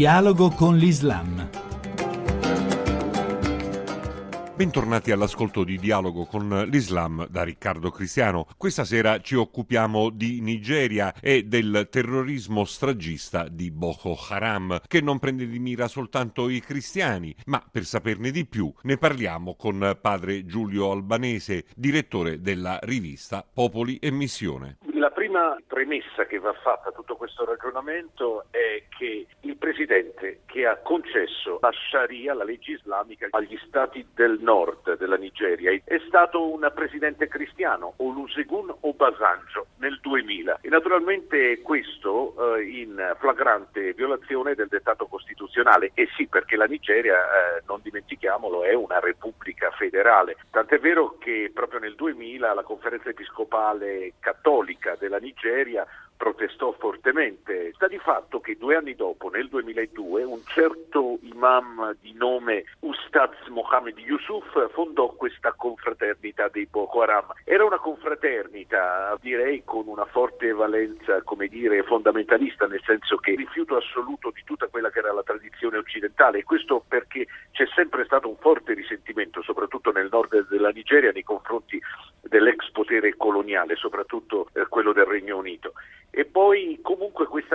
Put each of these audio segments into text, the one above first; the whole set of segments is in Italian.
Dialogo con l'Islam. Bentornati all'ascolto di Dialogo con l'Islam da Riccardo Cristiano. Questa sera ci occupiamo di Nigeria e del terrorismo stragista di Boko Haram, che non prende di mira soltanto i cristiani, ma per saperne di più ne parliamo con padre Giulio Albanese, direttore della rivista Popoli e Missione. La prima premessa che va fatta a tutto questo ragionamento è che il presidente che ha concesso la Sharia, la legge islamica, agli stati del nord della Nigeria è stato un presidente cristiano, Olusegun Obasanjo, nel 2000. E naturalmente questo eh, in flagrante violazione del dettato costituzionale. E sì, perché la Nigeria, eh, non dimentichiamolo, è una repubblica federale. Tant'è vero che proprio nel 2000 la conferenza episcopale cattolica della Nigeria protestò fortemente. Sta di fatto che due anni dopo, nel 2002, un certo imam di nome Ustaz Mohammed Yusuf fondò questa confraternita dei Boko Haram. Era una confraternita, direi, con una forte valenza, come dire, fondamentalista, nel senso che rifiuto assoluto di tutta quella che era la tradizione occidentale e questo perché c'è sempre stato un forte risentimento, soprattutto nel nord della Nigeria, nei confronti coloniale, soprattutto eh, quello del Regno Unito. E poi comunque questa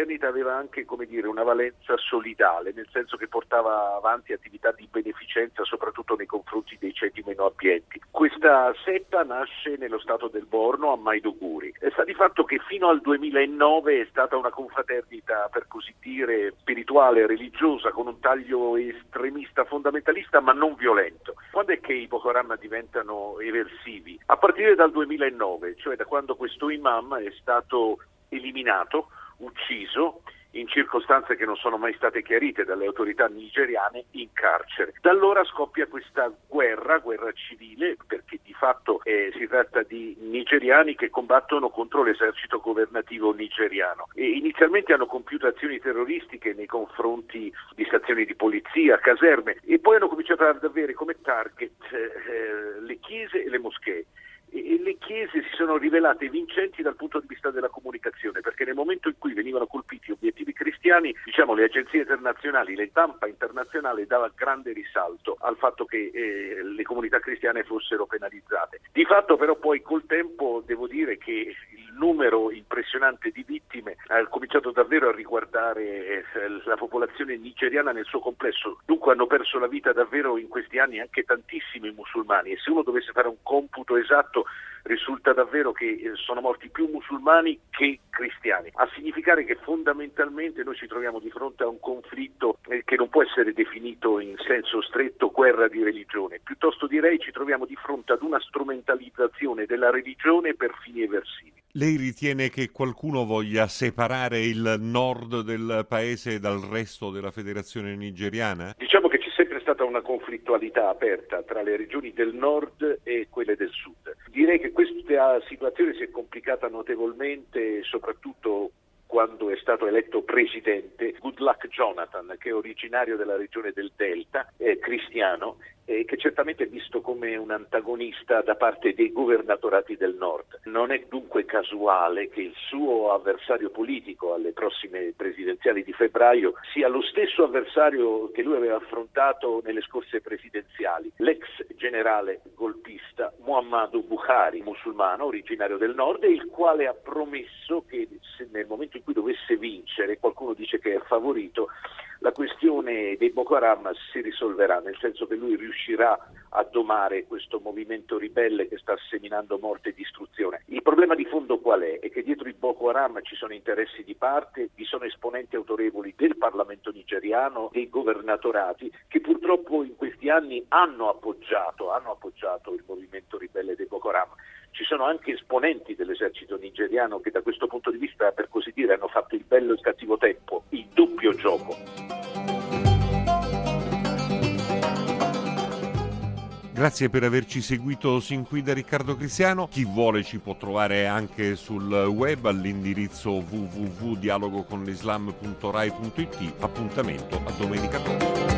confraternita aveva anche dire, una valenza solidale, nel senso che portava avanti attività di beneficenza soprattutto nei confronti dei ceti meno abbienti. Questa setta nasce nello stato del Borno a Maiduguri. E sta di fatto che fino al 2009 è stata una confraternita per così dire spirituale, religiosa, con un taglio estremista, fondamentalista ma non violento. Quando è che i Boko Haram diventano eversivi? A partire dal 2009, cioè da quando questo imam è stato eliminato, ucciso in circostanze che non sono mai state chiarite dalle autorità nigeriane in carcere. Da allora scoppia questa guerra, guerra civile, perché di fatto eh, si tratta di nigeriani che combattono contro l'esercito governativo nigeriano e inizialmente hanno compiuto azioni terroristiche nei confronti di stazioni di polizia, caserme e poi hanno cominciato ad avere come target eh, eh le chiese e le moschee e le chiese si sono rivelate vincenti dal punto di vista della comunicazione, perché nel momento in cui venivano colpiti obiettivi cristiani, diciamo, le agenzie internazionali, le stampa internazionale dava grande risalto al fatto che eh, le comunità cristiane fossero penalizzate. Di fatto però poi col tempo devo dire che numero impressionante di vittime ha cominciato davvero a riguardare eh, la popolazione nigeriana nel suo complesso. Dunque hanno perso la vita davvero in questi anni anche tantissimi musulmani e se uno dovesse fare un computo esatto risulta davvero che eh, sono morti più musulmani che cristiani, a significare che fondamentalmente noi ci troviamo di fronte a un conflitto eh, che non può essere definito in senso stretto guerra di religione, piuttosto direi ci troviamo di fronte ad una strumentalizzazione della religione per fini eversivi. Lei ritiene che qualcuno voglia separare il nord del paese dal resto della federazione nigeriana? Diciamo che c'è sempre stata una conflittualità aperta tra le regioni del nord e quelle del sud. Direi che questa situazione si è complicata notevolmente soprattutto quando è stato eletto presidente Goodluck Jonathan, che è originario della regione del Delta, è cristiano eh, che certamente è visto come un antagonista da parte dei governatorati del nord. Non è dunque casuale che il suo avversario politico alle prossime presidenziali di febbraio sia lo stesso avversario che lui aveva affrontato nelle scorse presidenziali, l'ex generale golpista Muhammadu Buhari, musulmano originario del nord, il quale ha promesso che momento in cui dovesse vincere, qualcuno dice che è favorito, la questione dei Boko Haram si risolverà, nel senso che lui riuscirà a domare questo movimento ribelle che sta seminando morte e distruzione. Il problema di fondo qual è? È che dietro i Boko Haram ci sono interessi di parte, vi sono esponenti autorevoli del Parlamento nigeriano, dei governatorati, che purtroppo in questi anni hanno appoggiato, hanno appoggiato il movimento ribelle dei Boko Haram. Sono anche esponenti dell'esercito nigeriano che da questo punto di vista, per così dire, hanno fatto il bello e il cattivo tempo, il doppio gioco. Grazie per averci seguito sin qui da Riccardo Cristiano. Chi vuole ci può trovare anche sul web all'indirizzo www.dialogoconlislam.rai.it. Appuntamento a domenica prossima.